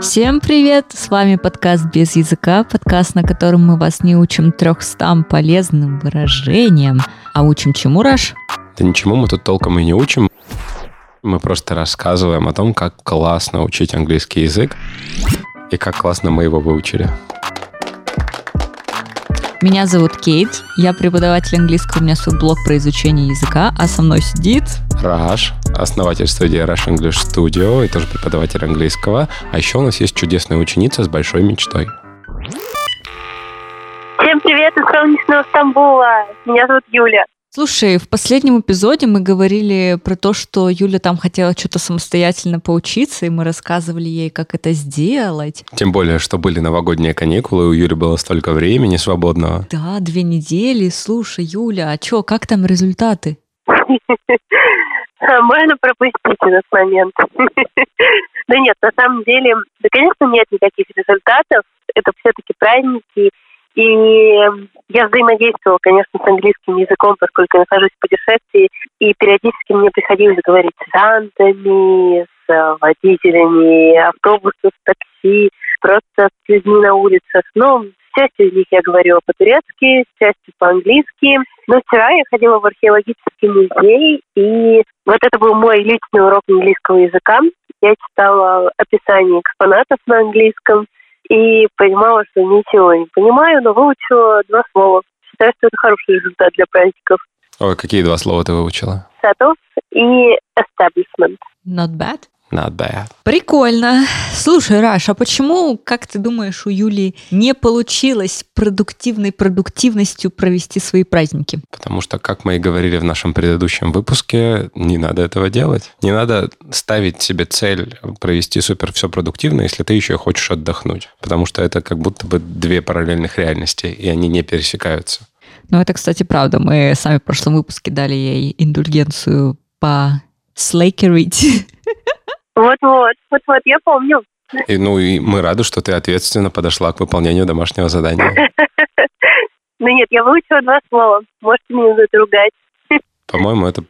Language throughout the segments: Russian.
Всем привет! С вами подкаст «Без языка», подкаст, на котором мы вас не учим трехстам полезным выражениям, а учим чему, Раш? Да ничему мы тут толком и не учим. Мы просто рассказываем о том, как классно учить английский язык и как классно мы его выучили. Меня зовут Кейт, я преподаватель английского, у меня свой блог про изучение языка, а со мной сидит... Раш, основатель студии Rush English Studio и тоже преподаватель английского. А еще у нас есть чудесная ученица с большой мечтой. Всем привет из солнечного Стамбула. Меня зовут Юля. Слушай, в последнем эпизоде мы говорили про то, что Юля там хотела что-то самостоятельно поучиться, и мы рассказывали ей, как это сделать. Тем более, что были новогодние каникулы, у Юли было столько времени свободного. Да, две недели. Слушай, Юля, а чё, как там результаты? Можно пропустить этот момент. Да нет, на самом деле, да, конечно, нет никаких результатов. Это все-таки праздники, и я взаимодействовала, конечно, с английским языком, поскольку я нахожусь в путешествии, и периодически мне приходилось говорить с рантами, с э, водителями автобусов, такси, просто с людьми на улицах. Но с частью из них я говорила по-турецки, с частью по-английски. Но вчера я ходила в археологический музей, и вот это был мой личный урок английского языка. Я читала описание экспонатов на английском, и понимала, что ничего не понимаю, но выучила два слова. Считаю, что это хороший результат для праздников. Ой, какие два слова ты выучила? Set и establishment. Not bad. Not bad. Прикольно. Слушай, Раш, а почему, как ты думаешь, у Юли не получилось продуктивной продуктивностью провести свои праздники? Потому что, как мы и говорили в нашем предыдущем выпуске, не надо этого делать. Не надо ставить себе цель провести супер все продуктивно, если ты еще хочешь отдохнуть. Потому что это как будто бы две параллельных реальности, и они не пересекаются. Ну, это, кстати, правда. Мы сами в прошлом выпуске дали ей индульгенцию по слейкерить Вот-вот, вот-вот, я помню. И, ну, и мы рады, что ты ответственно подошла к выполнению домашнего задания. Ну нет, я выучила два слова. Можете меня за это ругать. По-моему, это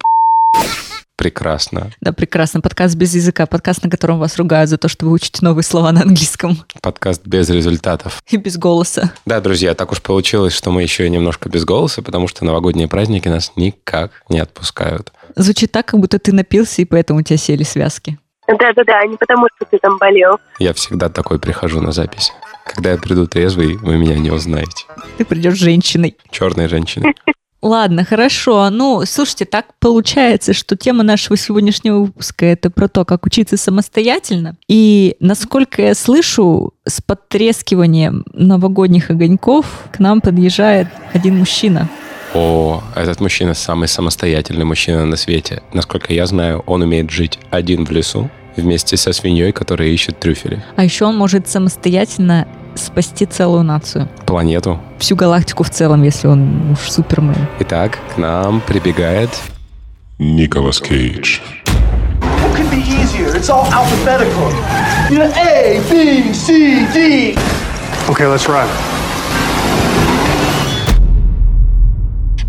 прекрасно. Да, прекрасно. Подкаст без языка, подкаст, на котором вас ругают за то, что вы учите новые слова на английском. Подкаст без результатов. И без голоса. Да, друзья, так уж получилось, что мы еще и немножко без голоса, потому что новогодние праздники нас никак не отпускают. Звучит так, как будто ты напился, и поэтому у тебя сели связки. Да-да-да, не потому что ты там болел. Я всегда такой прихожу на запись. Когда я приду трезвый, вы меня не узнаете. Ты придешь женщиной. Черной женщиной. Ладно, хорошо. Ну, слушайте, так получается, что тема нашего сегодняшнего выпуска это про то, как учиться самостоятельно. И насколько я слышу, с подтрескиванием новогодних огоньков к нам подъезжает один мужчина. О, этот мужчина самый самостоятельный мужчина на свете. Насколько я знаю, он умеет жить один в лесу вместе со свиньей, которая ищет трюфели. А еще он может самостоятельно спасти целую нацию. Планету. Всю галактику в целом, если он уж супермен. Итак, к нам прибегает... Николас Кейдж. What could be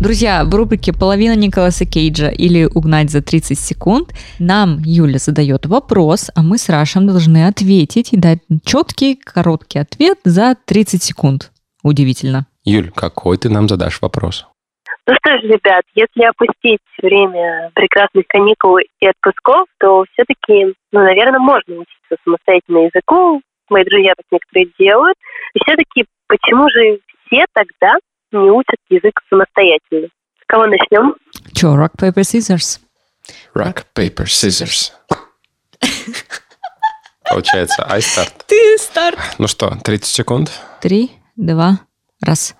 Друзья, в рубрике «Половина Николаса Кейджа» или «Угнать за 30 секунд» нам Юля задает вопрос, а мы с Рашем должны ответить и дать четкий, короткий ответ за 30 секунд. Удивительно. Юль, какой ты нам задашь вопрос? Ну что ж, ребят, если опустить время прекрасных каникул и отпусков, то все-таки, ну, наверное, можно учиться самостоятельно языку. Мои друзья так некоторые делают. И все-таки, почему же все тогда не учат язык самостоятельно? С кого начнем? Че, rock, paper, scissors? Rock, paper, scissors. Получается, I start. Ты старт. Ну что, 30 секунд? Три, два, раз.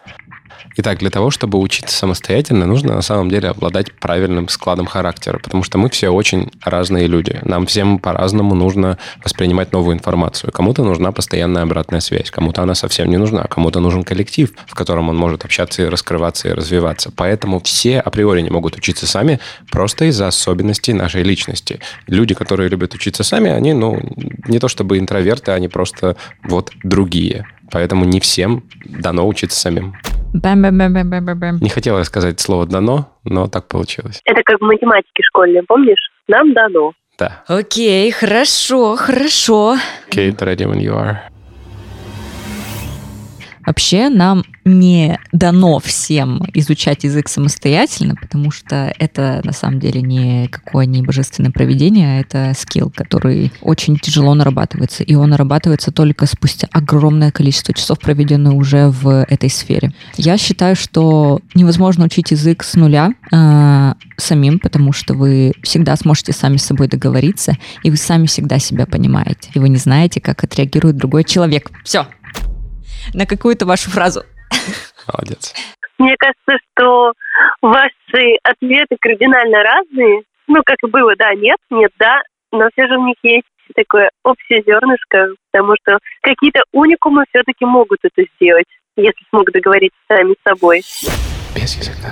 Итак, для того, чтобы учиться самостоятельно, нужно на самом деле обладать правильным складом характера, потому что мы все очень разные люди. Нам всем по-разному нужно воспринимать новую информацию. Кому-то нужна постоянная обратная связь, кому-то она совсем не нужна, кому-то нужен коллектив, в котором он может общаться и раскрываться и развиваться. Поэтому все априори не могут учиться сами просто из-за особенностей нашей личности. Люди, которые любят учиться сами, они, ну, не то чтобы интроверты, они просто вот другие. Поэтому не всем дано учиться самим. Бэм-бэм-бэм-бэм-бэм. Не хотела я сказать слово «дано», но так получилось. Это как в математике школьной, помнишь? Нам дано. Да. Окей, хорошо, хорошо. Kate, ready when you are. Вообще нам не дано всем изучать язык самостоятельно, потому что это на самом деле не какое не божественное проведение, а это скилл, который очень тяжело нарабатывается. И он нарабатывается только спустя огромное количество часов, проведенных уже в этой сфере. Я считаю, что невозможно учить язык с нуля э, самим, потому что вы всегда сможете сами с собой договориться, и вы сами всегда себя понимаете. И вы не знаете, как отреагирует другой человек. Все, на какую-то вашу фразу. Молодец. Мне кажется, что ваши ответы кардинально разные. Ну, как и было, да, нет, нет, да, но все же у них есть такое общее зернышко, потому что какие-то уникумы все-таки могут это сделать, если смогут договориться сами с собой. Без языка.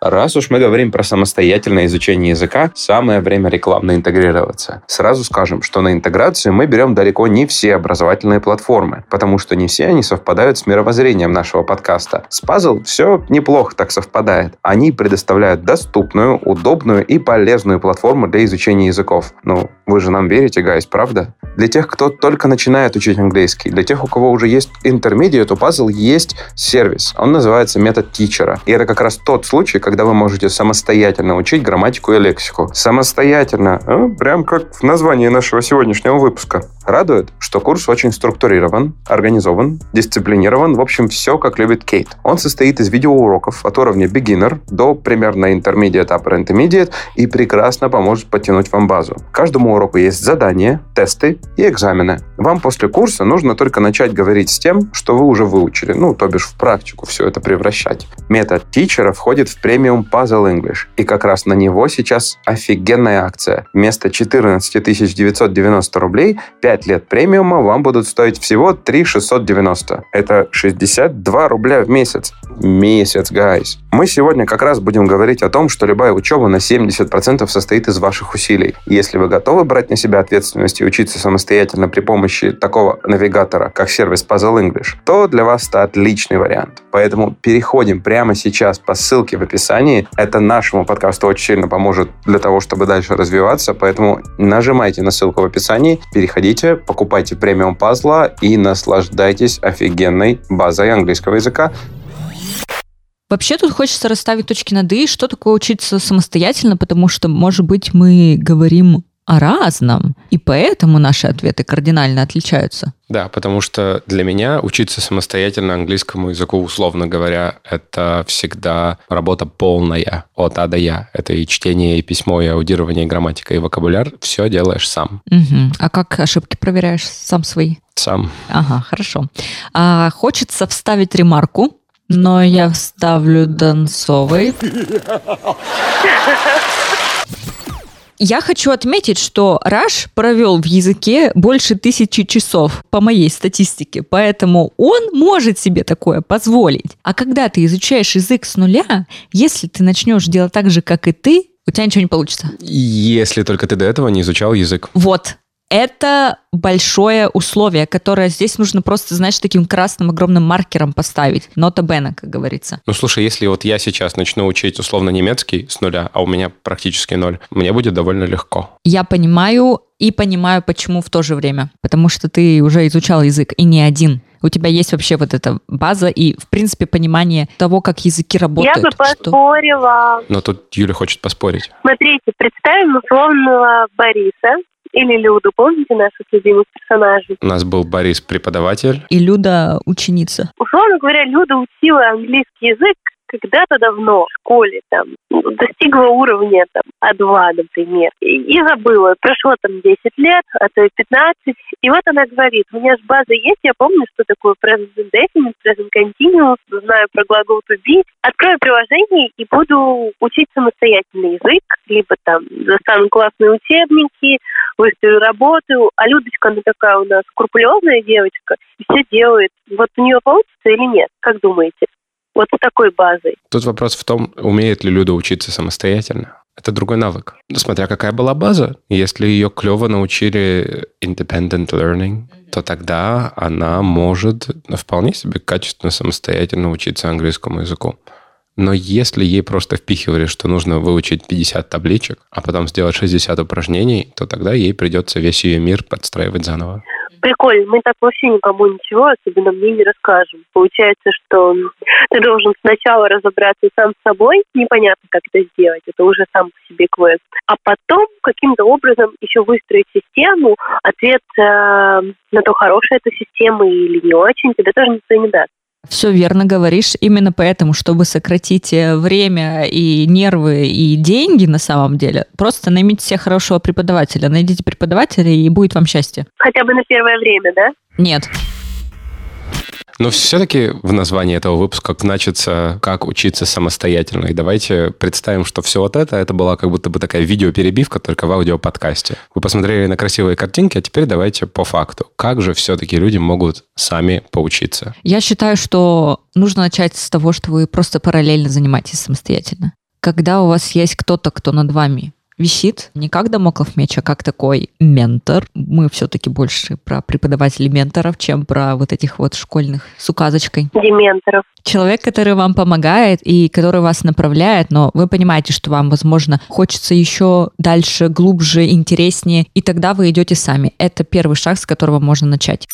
Раз уж мы говорим про самостоятельное изучение языка, самое время рекламно интегрироваться. Сразу скажем, что на интеграцию мы берем далеко не все образовательные платформы, потому что не все они совпадают с мировоззрением нашего подкаста. С Puzzle все неплохо так совпадает. Они предоставляют доступную, удобную и полезную платформу для изучения языков. Ну, вы же нам верите, гайс, правда? Для тех, кто только начинает учить английский, для тех, у кого уже есть интермедиат, у Puzzle есть сервис. Он называется метод тичера. И это как раз тот случай, когда вы можете самостоятельно учить грамматику и лексику. Самостоятельно. Ну, прям как в названии нашего сегодняшнего выпуска. Радует, что курс очень структурирован, организован, дисциплинирован. В общем, все, как любит Кейт. Он состоит из видеоуроков от уровня beginner до примерно intermediate, upper intermediate и прекрасно поможет подтянуть вам базу. Каждому уроку есть задания, тесты и экзамены. Вам после курса нужно только начать говорить с тем, что вы уже выучили, ну, то бишь в практику все это превращать. Метод тичера входит в премиум Puzzle English. И как раз на него сейчас офигенная акция. Вместо 14 990 рублей 5 лет премиума вам будут стоить всего 3 690. Это 62 рубля в месяц. Месяц, guys. Мы сегодня как раз будем говорить о том, что любая учеба на 70% состоит из ваших усилий. Если вы готовы брать на себя ответственность и учиться самостоятельно при помощи такого навигатора, как сервис Puzzle English, то для вас это отличный вариант. Поэтому переходим прямо сейчас по ссылке в описании. Это нашему подкасту очень сильно поможет для того, чтобы дальше развиваться, поэтому нажимайте на ссылку в описании, переходите, покупайте премиум пазла и наслаждайтесь офигенной базой английского языка. Вообще тут хочется расставить точки над «и», что такое учиться самостоятельно, потому что, может быть, мы говорим о разном, и поэтому наши ответы кардинально отличаются. Да, потому что для меня учиться самостоятельно английскому языку, условно говоря, это всегда работа полная от А до Я. Это и чтение, и письмо, и аудирование, и грамматика, и вокабуляр. Все делаешь сам. Угу. А как ошибки проверяешь сам свои? Сам. Ага, хорошо. А, хочется вставить ремарку, но я вставлю Донцовой. Я хочу отметить, что Раш провел в языке больше тысячи часов по моей статистике, поэтому он может себе такое позволить. А когда ты изучаешь язык с нуля, если ты начнешь делать так же, как и ты, у тебя ничего не получится. Если только ты до этого не изучал язык. Вот это большое условие, которое здесь нужно просто, знаешь, таким красным огромным маркером поставить. Нота Бена, как говорится. Ну, слушай, если вот я сейчас начну учить условно немецкий с нуля, а у меня практически ноль, мне будет довольно легко. Я понимаю и понимаю, почему в то же время. Потому что ты уже изучал язык, и не один. У тебя есть вообще вот эта база и, в принципе, понимание того, как языки работают. Я бы поспорила. Что... Но тут Юля хочет поспорить. Смотрите, представим условного Бориса, или Люду, помните наших любимых персонажей? У нас был Борис преподаватель. И Люда ученица. Условно говоря, Люда учила английский язык когда-то давно в школе там достигла уровня там А2, например, и, и забыла. Прошло там 10 лет, а то и 15, и вот она говорит, у меня же база есть, я помню, что такое present indefinite, present continuous, знаю про глагол to be. Открою приложение и буду учить самостоятельный язык, либо там достану классные учебники, выставлю работу, а Людочка, она такая у нас скрупулезная девочка, и все делает. Вот у нее получится или нет? Как думаете? Вот с такой базой. Тут вопрос в том, умеет ли Люда учиться самостоятельно. Это другой навык. Смотря какая была база. Если ее клево научили independent learning, то тогда она может вполне себе качественно самостоятельно учиться английскому языку. Но если ей просто впихивали, что нужно выучить 50 табличек, а потом сделать 60 упражнений, то тогда ей придется весь ее мир подстраивать заново. Прикольно, мы так вообще никому ничего, особенно мне не расскажем. Получается, что ты должен сначала разобраться сам с собой, непонятно, как это сделать, это уже сам по себе квест, а потом каким-то образом еще выстроить систему, ответ э, на то, хорошая эта система или не очень, тебе тоже никто не даст. Все верно говоришь. Именно поэтому, чтобы сократить э, время и нервы и деньги на самом деле, просто наймите себе хорошего преподавателя. Найдите преподавателя, и будет вам счастье. Хотя бы на первое время, да? Нет. Но все-таки в названии этого выпуска значится «Как учиться самостоятельно». И давайте представим, что все вот это, это была как будто бы такая видеоперебивка, только в аудиоподкасте. Вы посмотрели на красивые картинки, а теперь давайте по факту. Как же все-таки люди могут сами поучиться? Я считаю, что нужно начать с того, что вы просто параллельно занимаетесь самостоятельно. Когда у вас есть кто-то, кто над вами висит не как домоклов меч, а как такой ментор. Мы все-таки больше про преподавателей менторов, чем про вот этих вот школьных с указочкой. Дементоров. Человек, который вам помогает и который вас направляет, но вы понимаете, что вам, возможно, хочется еще дальше, глубже, интереснее, и тогда вы идете сами. Это первый шаг, с которого можно начать.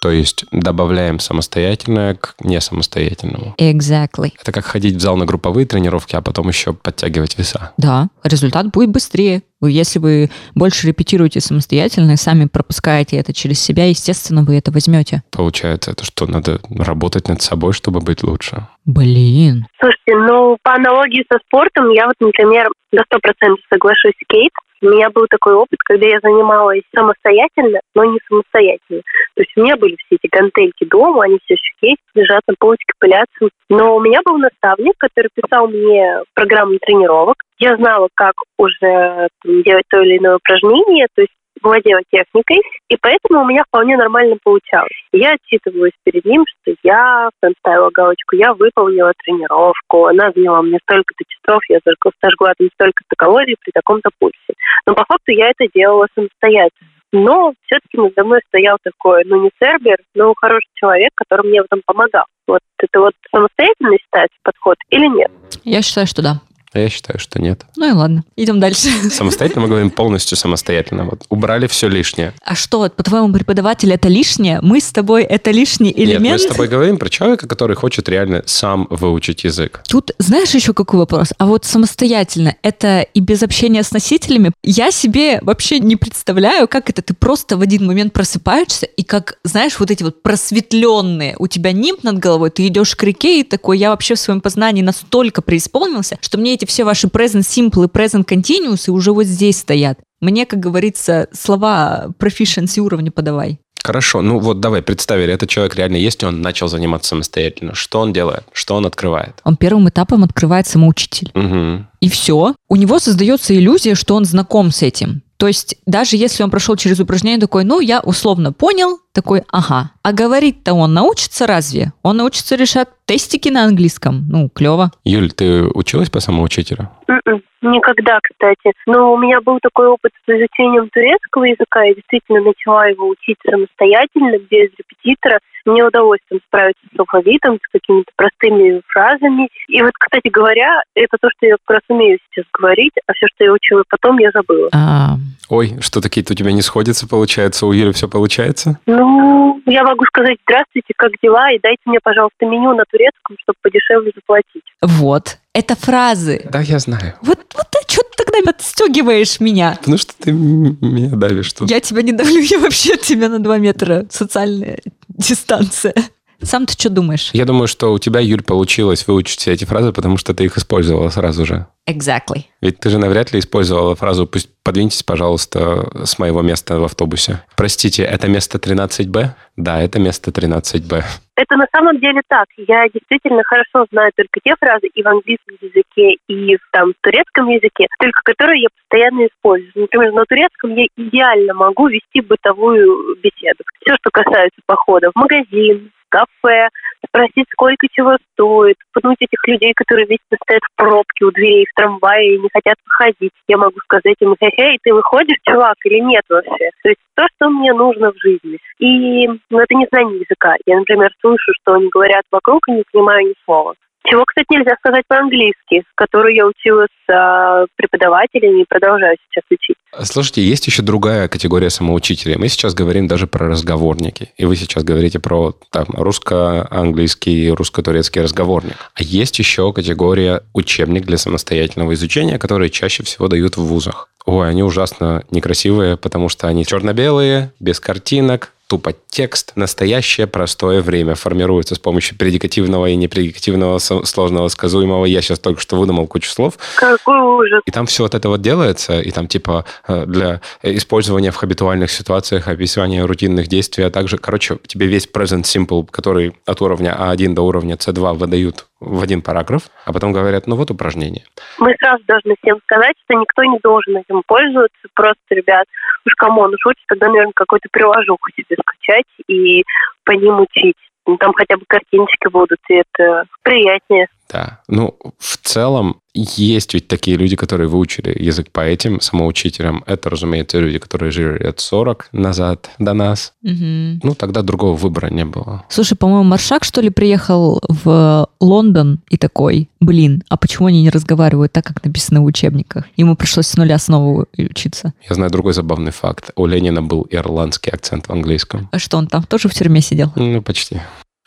То есть добавляем самостоятельное к несамостоятельному. Exactly. Это как ходить в зал на групповые тренировки, а потом еще подтягивать веса. Да, результат будет быстрее. Если вы больше репетируете самостоятельно и сами пропускаете это через себя, естественно, вы это возьмете. Получается, это что, надо работать над собой, чтобы быть лучше? Блин. Слушайте, ну, по аналогии со спортом, я вот, например, до 100% соглашусь с Кейт. У меня был такой опыт, когда я занималась самостоятельно, но не самостоятельно. То есть у меня были все эти гантельки дома, они все еще есть, лежат на полочке, пылятся. Но у меня был наставник, который писал мне программу тренировок. Я знала, как уже делать то или иное упражнение, то есть владела техникой, и поэтому у меня вполне нормально получалось. Я отчитывалась перед ним, что я там ставила галочку, я выполнила тренировку, она заняла мне столько-то часов, я сожгла там столько-то калорий при таком-то пульсе. Но по факту я это делала самостоятельно. Но все-таки надо мной стоял такой, ну не сервер, но хороший человек, который мне в этом помогал. Вот это вот самостоятельно считается подход или нет? Я считаю, что да. А я считаю, что нет. Ну и ладно, идем дальше. Самостоятельно мы говорим полностью самостоятельно. Вот убрали все лишнее. А что, по-твоему, преподаватель это лишнее? Мы с тобой это лишний элемент? Нет, мы с тобой говорим про человека, который хочет реально сам выучить язык. Тут знаешь еще какой вопрос? А вот самостоятельно, это и без общения с носителями? Я себе вообще не представляю, как это ты просто в один момент просыпаешься, и как, знаешь, вот эти вот просветленные, у тебя нимб над головой, ты идешь к реке, и такой, я вообще в своем познании настолько преисполнился, что мне эти все ваши present simple и present continuous уже вот здесь стоят. Мне, как говорится, слова proficiency уровня подавай. Хорошо, ну вот давай, представили, этот человек реально есть, и он начал заниматься самостоятельно. Что он делает? Что он открывает? Он первым этапом открывает самоучитель. Угу. И все. У него создается иллюзия, что он знаком с этим. То есть даже если он прошел через упражнение такой, ну, я условно понял, такой, ага. А говорить-то он научится разве? Он научится решать тестики на английском. Ну, клево. Юль, ты училась по самоучителю? М-м, Никогда, кстати. Но у меня был такой опыт с изучением турецкого языка. Я действительно начала его учить самостоятельно, без репетитора. Мне удалось там справиться с алфавитом, с какими-то простыми фразами. И вот, кстати говоря, это то, что я как раз умею сейчас говорить, а все, что я учила потом, я забыла. А, Ой, что такие у тебя не сходятся, получается? У Юли все получается? Ну, я могу сказать «Здравствуйте, как дела?» и дайте мне, пожалуйста, меню на турецком, чтобы подешевле заплатить. вот. Это фразы. Да, я знаю. Вот, вот а что ты тогда отстегиваешь меня? Потому что ты меня давишь тут. Я тебя не давлю, я вообще от тебя на два метра. Социальная дистанция. Сам ты что думаешь? Я думаю, что у тебя, Юль, получилось выучить все эти фразы, потому что ты их использовала сразу же. Exactly. Ведь ты же навряд ли использовала фразу «Пусть подвиньтесь, пожалуйста, с моего места в автобусе». Простите, это место 13Б? Да, это место 13Б. Это на самом деле так. Я действительно хорошо знаю только те фразы и в английском языке, и в, там, в турецком языке, только которые я постоянно использую. Например, на турецком я идеально могу вести бытовую беседу. Все, что касается похода в магазин, кафе, спросить, сколько чего стоит, пнуть этих людей, которые вечно стоят в пробке у дверей в трамвае и не хотят выходить. Я могу сказать им, хе-хей, ты выходишь, чувак, или нет вообще? То есть то, что мне нужно в жизни. И ну, это не знание языка. Я, например, слышу, что они говорят вокруг, и не понимаю ни слова. Чего, кстати, нельзя сказать по-английски, которую я учила с а, преподавателями и продолжаю сейчас учить. Слушайте, есть еще другая категория самоучителей. Мы сейчас говорим даже про разговорники. И вы сейчас говорите про там, русско-английский, русско-турецкий разговорник. А есть еще категория учебник для самостоятельного изучения, которые чаще всего дают в вузах. Ой, они ужасно некрасивые, потому что они черно-белые, без картинок, тупо текст. Настоящее простое время формируется с помощью предикативного и непредикативного сложного сказуемого. Я сейчас только что выдумал кучу слов. Какой ужас. И там все вот это вот делается, и там типа э, для использования в хабитуальных ситуациях, описания рутинных действий, а также, короче, тебе весь present simple, который от уровня А1 до уровня С2 выдают в один параграф, а потом говорят, ну вот упражнение. Мы сразу должны всем сказать, что никто не должен этим пользоваться. Просто, ребят, уж кому уж учит, тогда, наверное, какой-то приложуху себе скачать и по ним учить. Ну, там хотя бы картиночки будут, и это приятнее. Да. Ну, в целом, есть ведь такие люди, которые выучили язык по этим самоучителям. Это, разумеется, люди, которые жили лет 40 назад до нас. Угу. Ну, тогда другого выбора не было. Слушай, по-моему, Маршак, что ли, приехал в Лондон и такой, блин, а почему они не разговаривают так, как написано в учебниках? Ему пришлось с нуля снова учиться. Я знаю другой забавный факт. У Ленина был ирландский акцент в английском. А что, он там тоже в тюрьме сидел? Ну, почти.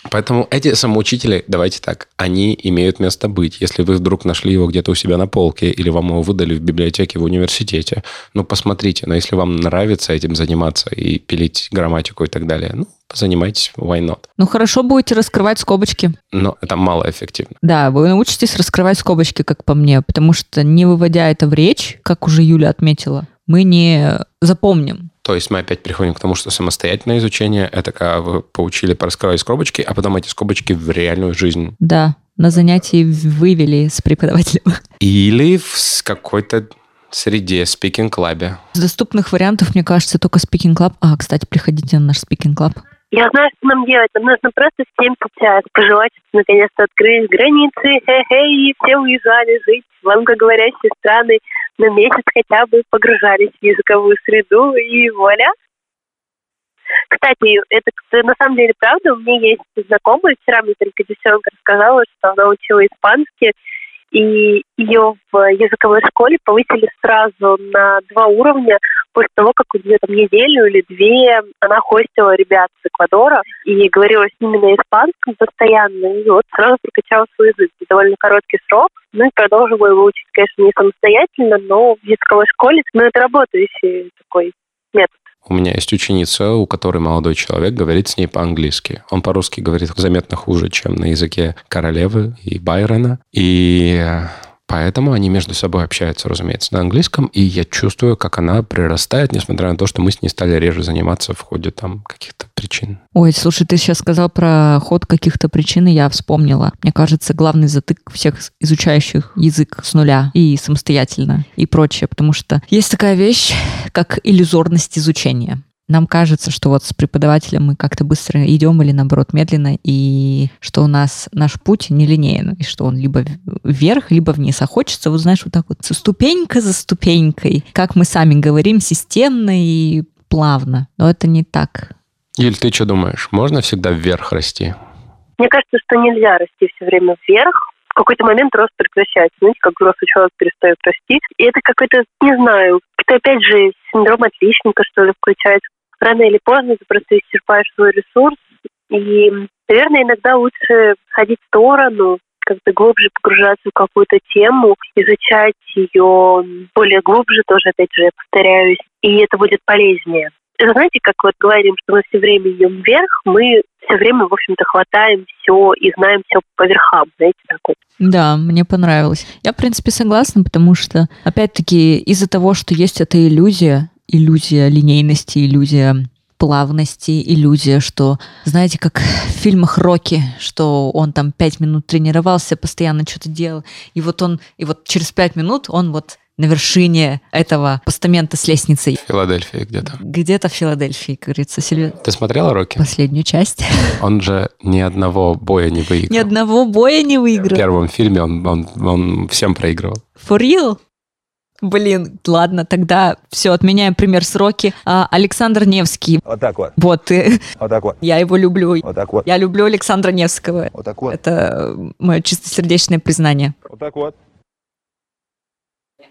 Поэтому эти самоучители, давайте так, они имеют место быть. Если вы вдруг нашли его где-то у себя на полке или вам его выдали в библиотеке в университете, ну, посмотрите. Но если вам нравится этим заниматься и пилить грамматику и так далее, ну, занимайтесь, why not? Ну, хорошо будете раскрывать скобочки. Но это малоэффективно. Да, вы научитесь раскрывать скобочки, как по мне, потому что не выводя это в речь, как уже Юля отметила, мы не запомним. То есть мы опять приходим к тому, что самостоятельное изучение – это когда вы поучили пораскрывать скобочки, а потом эти скобочки в реальную жизнь. Да, на занятии вывели с преподавателем. Или в какой-то среде, speaking club е. Из доступных вариантов, мне кажется, только speaking club. А, кстати, приходите на наш speaking club. Я знаю, что нам делать. Нам нужно просто всем сейчас пожелать, наконец-то открыть границы, хе-хе, и все уезжали жить в англоговорящие страны на месяц хотя бы погружались в языковую среду, и вуаля. Кстати, это на самом деле правда. У меня есть знакомая, вчера мне только девчонка рассказала, что она учила испанский, и ее в языковой школе повысили сразу на два уровня после того, как у нее там неделю или две она хостила ребят с Эквадора и говорила с ними на испанском постоянно, и вот сразу прокачала свой язык. Довольно короткий срок, ну и продолжила его учить, конечно, не самостоятельно, но в языковой школе, но это работающий такой метод. У меня есть ученица, у которой молодой человек говорит с ней по-английски. Он по-русски говорит заметно хуже, чем на языке королевы и Байрона. И Поэтому они между собой общаются, разумеется, на английском, и я чувствую, как она прирастает, несмотря на то, что мы с ней стали реже заниматься в ходе там каких-то причин. Ой, слушай, ты сейчас сказал про ход каких-то причин, и я вспомнила. Мне кажется, главный затык всех изучающих язык с нуля и самостоятельно и прочее, потому что есть такая вещь, как иллюзорность изучения нам кажется, что вот с преподавателем мы как-то быстро идем или наоборот медленно, и что у нас наш путь нелинейный, и что он либо вверх, либо вниз. А хочется, вот знаешь, вот так вот ступенька за ступенькой, как мы сами говорим, системно и плавно. Но это не так. Юль, ты что думаешь? Можно всегда вверх расти? Мне кажется, что нельзя расти все время вверх, в какой-то момент рост прекращается. Знаете, как взрослый человек перестает расти. И это какой-то, не знаю, это опять же синдром отличника, что ли, включается рано или поздно ты просто исчерпаешь свой ресурс. И, наверное, иногда лучше ходить в сторону, как-то глубже погружаться в какую-то тему, изучать ее более глубже тоже, опять же, я повторяюсь, и это будет полезнее. Это знаете, как вот говорим, что мы все время идем вверх, мы все время, в общем-то, хватаем все и знаем все по верхам, знаете, так вот. Да, мне понравилось. Я, в принципе, согласна, потому что, опять-таки, из-за того, что есть эта иллюзия, иллюзия линейности, иллюзия плавности, иллюзия, что, знаете, как в фильмах Рокки, что он там пять минут тренировался, постоянно что-то делал, и вот он, и вот через пять минут он вот на вершине этого постамента с лестницей. В Филадельфии где-то. Где-то в Филадельфии, как говорится. Сильве... Ты смотрела Рокки? Последнюю часть. Он же ни одного боя не выиграл. Ни одного боя не выиграл. В первом фильме он, он, он всем проигрывал. For real? Блин, ладно, тогда все, отменяем пример сроки. А, Александр Невский. Вот так вот. Вот, э, Вот так вот. я его люблю. Вот так вот. Я люблю Александра Невского. Вот так вот. Это мое чистосердечное признание. Вот так вот.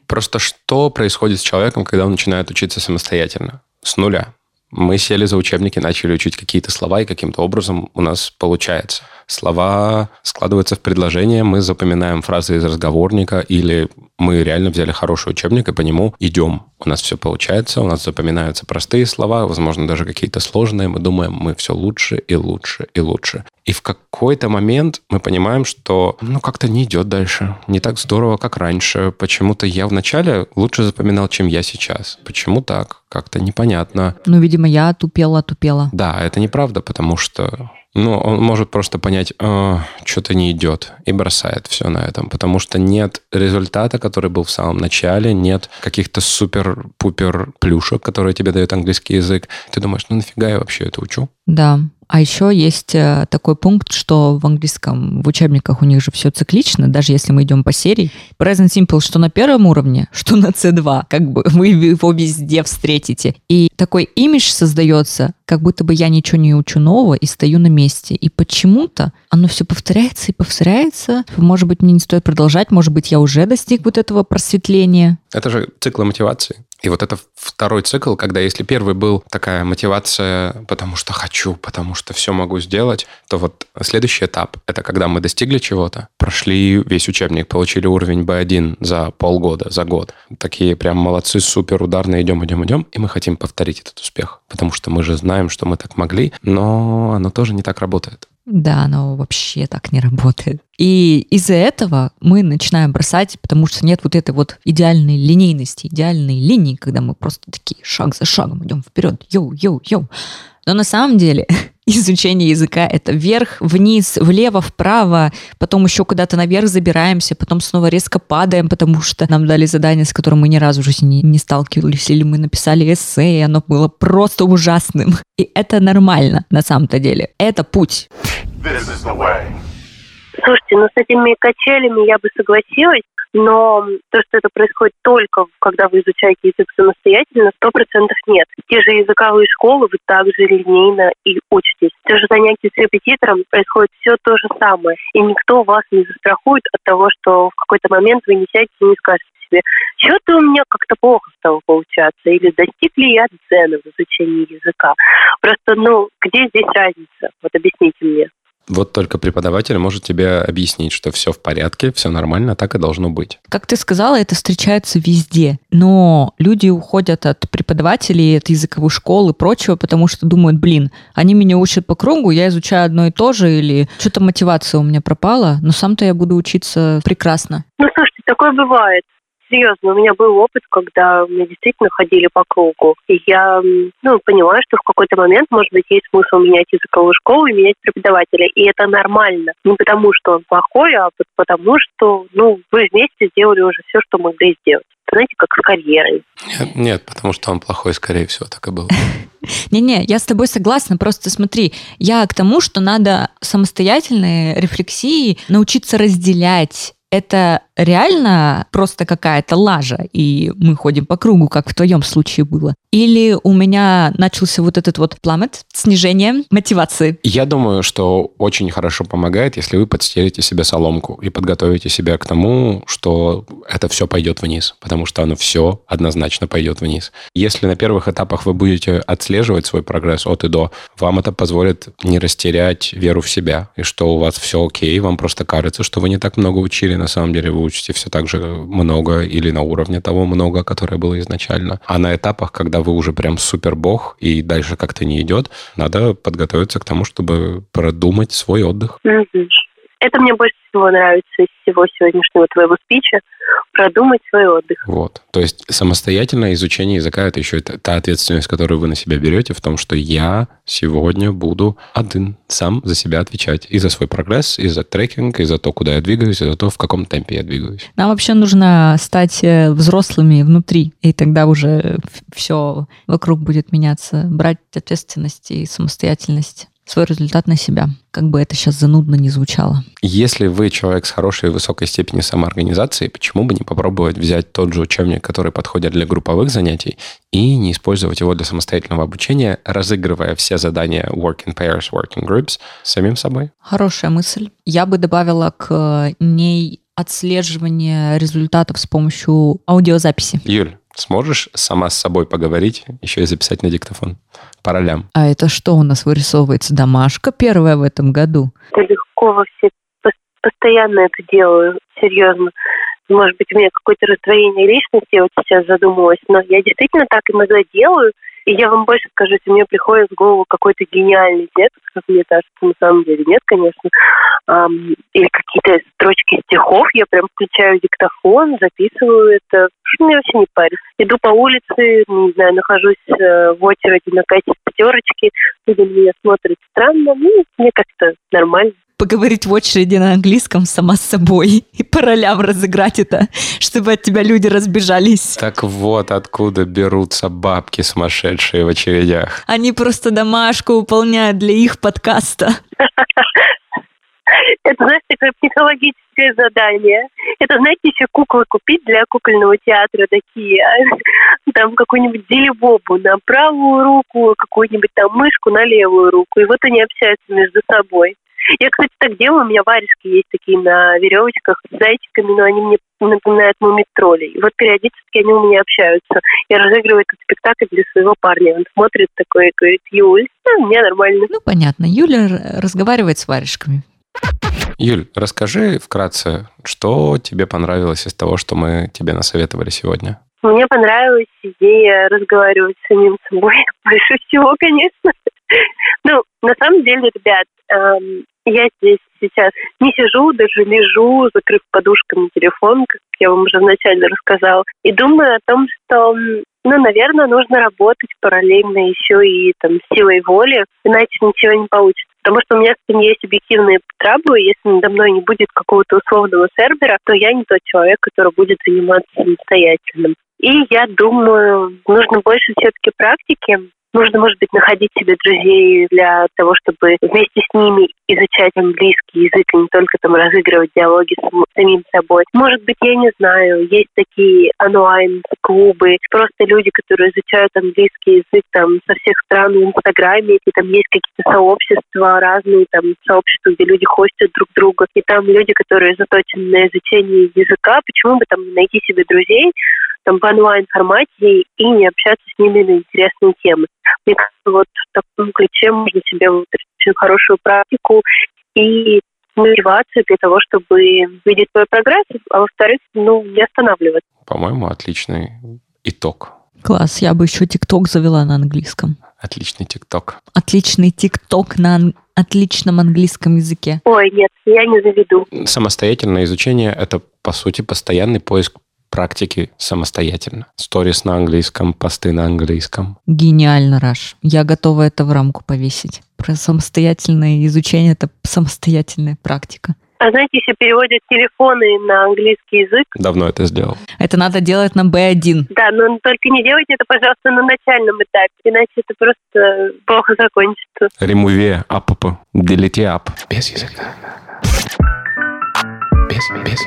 Просто что происходит с человеком, когда он начинает учиться самостоятельно? С нуля. Мы сели за учебники, начали учить какие-то слова, и каким-то образом у нас получается. Слова складываются в предложения, мы запоминаем фразы из разговорника, или мы реально взяли хороший учебник и по нему идем. У нас все получается, у нас запоминаются простые слова, возможно, даже какие-то сложные. Мы думаем, мы все лучше и лучше и лучше. И в какой-то момент мы понимаем, что ну как-то не идет дальше. Не так здорово, как раньше. Почему-то я вначале лучше запоминал, чем я сейчас. Почему так? Как-то непонятно. Ну, видимо, я тупела, тупела. Да, это неправда, потому что ну, он может просто понять, что-то не идет, и бросает все на этом, потому что нет результата, который был в самом начале, нет каких-то супер-пупер плюшек, которые тебе дает английский язык. Ты думаешь, ну нафига я вообще это учу? Да. А еще есть э, такой пункт, что в английском, в учебниках у них же все циклично, даже если мы идем по серии. Present Simple что на первом уровне, что на C2, как бы вы его везде встретите. И такой имидж создается, как будто бы я ничего не учу нового и стою на месте. И почему-то оно все повторяется и повторяется. Может быть, мне не стоит продолжать, может быть, я уже достиг вот этого просветления. Это же циклы мотивации. И вот это второй цикл, когда если первый был такая мотивация, потому что хочу, потому что все могу сделать, то вот следующий этап – это когда мы достигли чего-то, прошли весь учебник, получили уровень B1 за полгода, за год. Такие прям молодцы, супер ударные, идем, идем, идем, и мы хотим повторить этот успех, потому что мы же знаем, что мы так могли, но оно тоже не так работает. Да, оно вообще так не работает. И из-за этого мы начинаем бросать, потому что нет вот этой вот идеальной линейности, идеальной линии, когда мы просто такие шаг за шагом идем вперед, yo, yo, yo. Но на самом деле изучение языка — это вверх, вниз, влево, вправо, потом еще куда-то наверх забираемся, потом снова резко падаем, потому что нам дали задание, с которым мы ни разу в жизни не, не сталкивались, или мы написали эссе, и оно было просто ужасным. И это нормально на самом-то деле. Это путь. Слушайте, ну с этими качелями я бы согласилась, но то, что это происходит только, когда вы изучаете язык самостоятельно, сто процентов нет. Те же языковые школы вы также линейно и учитесь. Те же занятия с репетитором происходит все то же самое. И никто вас не застрахует от того, что в какой-то момент вы не сядете и не скажете себе, что-то у меня как-то плохо стало получаться, или достиг ли я цены в изучении языка. Просто, ну, где здесь разница? Вот объясните мне. Вот только преподаватель может тебе объяснить, что все в порядке, все нормально, так и должно быть. Как ты сказала, это встречается везде. Но люди уходят от преподавателей, от языковой школы и прочего, потому что думают, блин, они меня учат по кругу, я изучаю одно и то же, или что-то мотивация у меня пропала, но сам-то я буду учиться прекрасно. Ну, слушайте, такое бывает серьезно, у меня был опыт, когда мы действительно ходили по кругу. И я ну, поняла, что в какой-то момент, может быть, есть смысл менять языковую школу и менять преподавателя. И это нормально. Не потому, что он плохой, а потому, что ну, вы вместе сделали уже все, что могли сделать. Знаете, как с карьерой. Нет, нет, потому что он плохой, скорее всего, так и было. Не-не, я с тобой согласна, просто смотри, я к тому, что надо самостоятельной рефлексии научиться разделять это реально просто какая-то лажа, и мы ходим по кругу, как в твоем случае было? Или у меня начался вот этот вот пламет, снижение мотивации? Я думаю, что очень хорошо помогает, если вы подстелите себе соломку и подготовите себя к тому, что это все пойдет вниз, потому что оно все однозначно пойдет вниз. Если на первых этапах вы будете отслеживать свой прогресс от и до, вам это позволит не растерять веру в себя, и что у вас все окей, вам просто кажется, что вы не так много учили, на самом деле вы учите все так же много или на уровне того много, которое было изначально. А на этапах, когда вы уже прям супер бог и дальше как-то не идет, надо подготовиться к тому, чтобы продумать свой отдых. Это мне больше всего нравится из всего сегодняшнего твоего спича продумать свой отдых. Вот. То есть самостоятельное изучение языка – это еще та ответственность, которую вы на себя берете в том, что я сегодня буду один сам за себя отвечать и за свой прогресс, и за трекинг, и за то, куда я двигаюсь, и за то, в каком темпе я двигаюсь. Нам вообще нужно стать э, взрослыми внутри, и тогда уже все вокруг будет меняться, брать ответственность и самостоятельность свой результат на себя. Как бы это сейчас занудно не звучало. Если вы человек с хорошей и высокой степенью самоорганизации, почему бы не попробовать взять тот же учебник, который подходит для групповых занятий, и не использовать его для самостоятельного обучения, разыгрывая все задания work in pairs, work in groups самим собой? Хорошая мысль. Я бы добавила к ней отслеживание результатов с помощью аудиозаписи. Юль, сможешь сама с собой поговорить, еще и записать на диктофон по ролям? А это что у нас вырисовывается? Домашка первая в этом году? Это легко во все постоянно это делаю, серьезно. Может быть, у меня какое-то раздвоение личности, я вот сейчас задумалась, но я действительно так иногда делаю, и я вам больше скажу, если мне приходит в голову какой-то гениальный текст, как мне кажется, на самом деле нет, конечно, эм, или какие-то строчки стихов, я прям включаю диктофон, записываю это, мне вообще не парит. Иду по улице, не знаю, нахожусь э, в очереди на кассе пятерочки, люди меня смотрят странно, ну, мне как-то нормально поговорить в очереди на английском сама с собой и по ролям разыграть это, чтобы от тебя люди разбежались. Так вот, откуда берутся бабки сумасшедшие в очередях. Они просто домашку выполняют для их подкаста. Это, знаешь, такое психологическое задание. Это, знаете, еще куклы купить для кукольного театра такие. Там какую-нибудь делибобу на правую руку, какую-нибудь там мышку на левую руку. И вот они общаются между собой. Я, кстати, так делаю. У меня варежки есть такие на веревочках с зайчиками, но они мне напоминают. И вот периодически они у меня общаются. Я разыгрываю этот спектакль для своего парня. Он смотрит такой и говорит, Юль, ну, мне нормально. Ну, понятно. Юля разговаривает с варежками. Юль, расскажи вкратце, что тебе понравилось из того, что мы тебе насоветовали сегодня? Мне понравилась идея разговаривать с самим собой. Больше всего, конечно. Ну, на самом деле, ребят, эм, я здесь сейчас не сижу, даже лежу, закрыв подушками телефон, как я вам уже вначале рассказала, и думаю о том, что, ну, наверное, нужно работать параллельно еще и там силой воли, иначе ничего не получится. Потому что у меня с этим есть объективные траблы. Если надо мной не будет какого-то условного сервера, то я не тот человек, который будет заниматься самостоятельным. И я думаю, нужно больше все-таки практики, Нужно, может быть, находить себе друзей для того, чтобы вместе с ними изучать английский язык, и не только там разыгрывать диалоги с самим собой. Может быть, я не знаю, есть такие онлайн-клубы, просто люди, которые изучают английский язык там со всех стран в Инстаграме, и там есть какие-то сообщества разные, там сообщества, где люди хостят друг друга, и там люди, которые заточены на изучение языка, почему бы там найти себе друзей, там в онлайн-формате и не общаться с ними на интересные темы. Мне кажется, вот в таком ключе можно себе выучить очень хорошую практику и мотивацию для того, чтобы видеть свой прогресс, а во-вторых, ну, не останавливаться. По-моему, отличный итог. Класс, я бы еще ТикТок завела на английском. Отличный ТикТок. Отличный ТикТок на ан- отличном английском языке. Ой, нет, я не заведу. Самостоятельное изучение – это, по сути, постоянный поиск практики самостоятельно. Сторис на английском, посты на английском. Гениально, Раш. Я готова это в рамку повесить. Про самостоятельное изучение – это самостоятельная практика. А знаете, еще переводят телефоны на английский язык. Давно это сделал. Это надо делать на B1. Да, но только не делайте это, пожалуйста, на начальном этапе, иначе это просто плохо закончится. Ремуве апп, делите ап. Без языка. Без, без,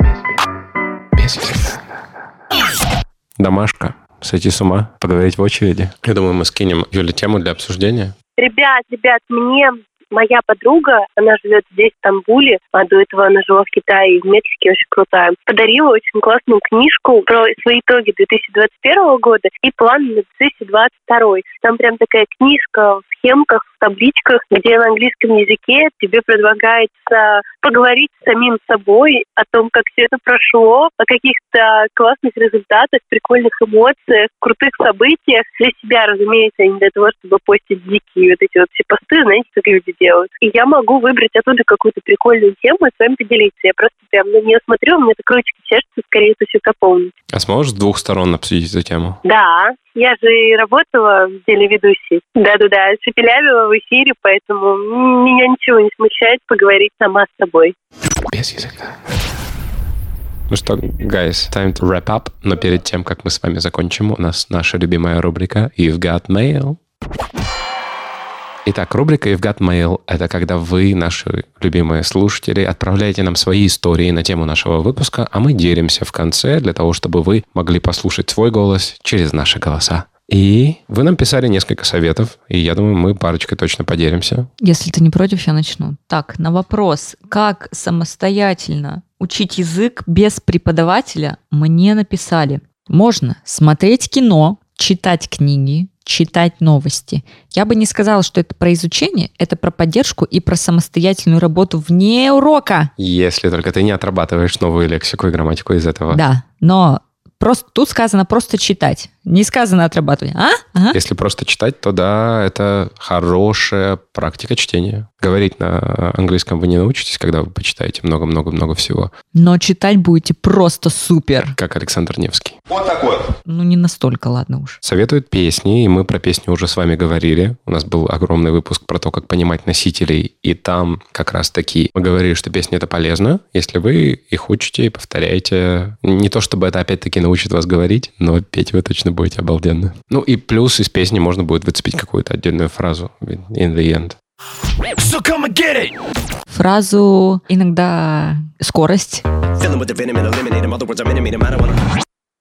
без языка. Домашка. Сойти с ума, поговорить в очереди. Я думаю, мы скинем Юле тему для обсуждения. Ребят, ребят, мне моя подруга, она живет здесь, в Стамбуле, а до этого она жила в Китае и в Мексике, очень крутая, подарила очень классную книжку про свои итоги 2021 года и план на 2022. Там прям такая книжка в схемках, в табличках, где на английском языке тебе предлагается поговорить с самим собой о том, как все это прошло, о каких-то классных результатах, прикольных эмоциях, крутых событиях. Для себя, разумеется, а не для того, чтобы постить дикие вот эти вот все посты, знаете, как люди делают. И я могу выбрать оттуда какую-то прикольную тему и с вами поделиться. Я просто прям на нее смотрю, у меня так ручки чешутся, скорее это все заполнить. А сможешь с двух сторон обсудить эту тему? Да, я же и работала в телеведущей. Да-да-да, шепелявила в эфире, поэтому меня ничего не смущает поговорить сама с собой. Без языка. Ну что, guys, time to wrap up. Но перед тем, как мы с вами закончим, у нас наша любимая рубрика You've Got Mail. Итак, рубрика «You've Got Mail» — это когда вы, наши любимые слушатели, отправляете нам свои истории на тему нашего выпуска, а мы делимся в конце для того, чтобы вы могли послушать свой голос через наши голоса. И вы нам писали несколько советов, и я думаю, мы парочкой точно поделимся. Если ты не против, я начну. Так, на вопрос, как самостоятельно учить язык без преподавателя, мне написали. Можно смотреть кино, читать книги, читать новости. Я бы не сказала, что это про изучение, это про поддержку и про самостоятельную работу вне урока. Если только ты не отрабатываешь новую лексику и грамматику из этого. Да, но просто тут сказано просто читать. Не сказано отрабатывать. А? Ага. Если просто читать, то да, это хорошая практика чтения. Говорить на английском вы не научитесь, когда вы почитаете много-много-много всего. Но читать будете просто супер. Как Александр Невский. Вот так вот. Ну, не настолько, ладно уж. Советуют песни, и мы про песни уже с вами говорили. У нас был огромный выпуск про то, как понимать носителей, и там как раз таки мы говорили, что песни это полезно, если вы их учите и повторяете. Не то, чтобы это опять-таки научит вас говорить, но петь вы точно будете обалденно. Ну и плюс из песни можно будет выцепить какую-то отдельную фразу in the end. So come and get it. Фразу иногда скорость.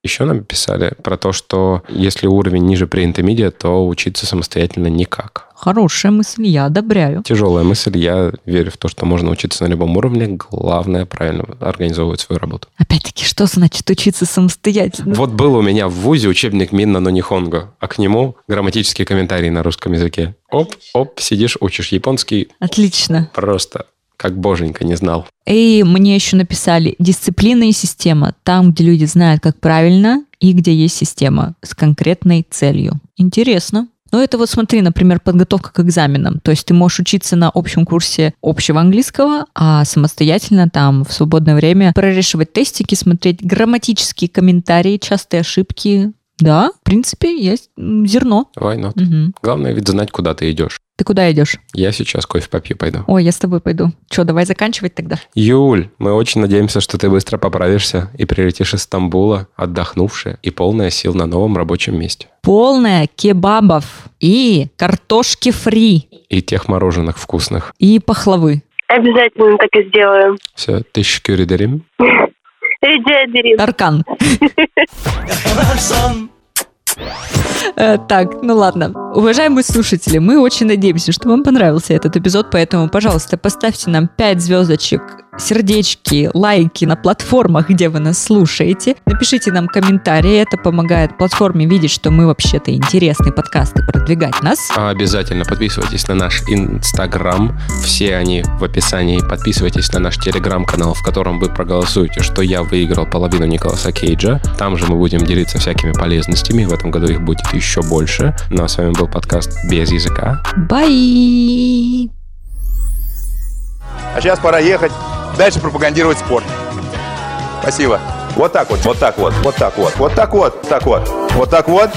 Еще нам писали про то, что если уровень ниже pre-intermediate, то учиться самостоятельно никак. Хорошая мысль, я одобряю. Тяжелая мысль. Я верю в то, что можно учиться на любом уровне. Главное правильно организовывать свою работу. Опять-таки, что значит учиться самостоятельно? Вот был у меня в ВУЗе учебник Минна но Нихонго, а к нему грамматические комментарии на русском языке. Оп, оп, сидишь, учишь японский, Отлично. просто как боженька не знал. И мне еще написали дисциплина и система. Там, где люди знают, как правильно, и где есть система с конкретной целью. Интересно. Ну, это вот смотри, например, подготовка к экзаменам. То есть ты можешь учиться на общем курсе общего английского, а самостоятельно там в свободное время прорешивать тестики, смотреть грамматические комментарии, частые ошибки. Да, в принципе, есть зерно. Why not? Мгм. Главное ведь знать, куда ты идешь. Ты куда идешь? Я сейчас кофе попью пойду. Ой, я с тобой пойду. Че, давай заканчивать тогда? Юль, мы очень надеемся, что ты быстро поправишься и прилетишь из Стамбула, отдохнувшая и полная сил на новом рабочем месте. Полная кебабов и картошки фри И тех мороженых вкусных. и пахлавы. Обязательно так и сделаю. Все, тысячу. Rica ederim. Таркан. Э, Так, ну ладно. Уважаемые слушатели, мы очень надеемся, что вам понравился этот эпизод, поэтому, пожалуйста, поставьте нам 5 звездочек, сердечки, лайки на платформах, где вы нас слушаете. Напишите нам комментарии, это помогает платформе видеть, что мы вообще-то интересный подкаст и продвигать нас. Обязательно подписывайтесь на наш Инстаграм. Все они в описании. Подписывайтесь на наш Телеграм-канал, в котором вы проголосуете, что я выиграл половину Николаса Кейджа. Там же мы будем делиться всякими полезностями. В этом году их будет еще больше. Ну а с вами был подкаст «Без языка». Бай! А сейчас пора ехать дальше пропагандировать спорт. Спасибо. Вот так вот, вот так вот, вот так вот, вот так вот, так вот, вот так вот.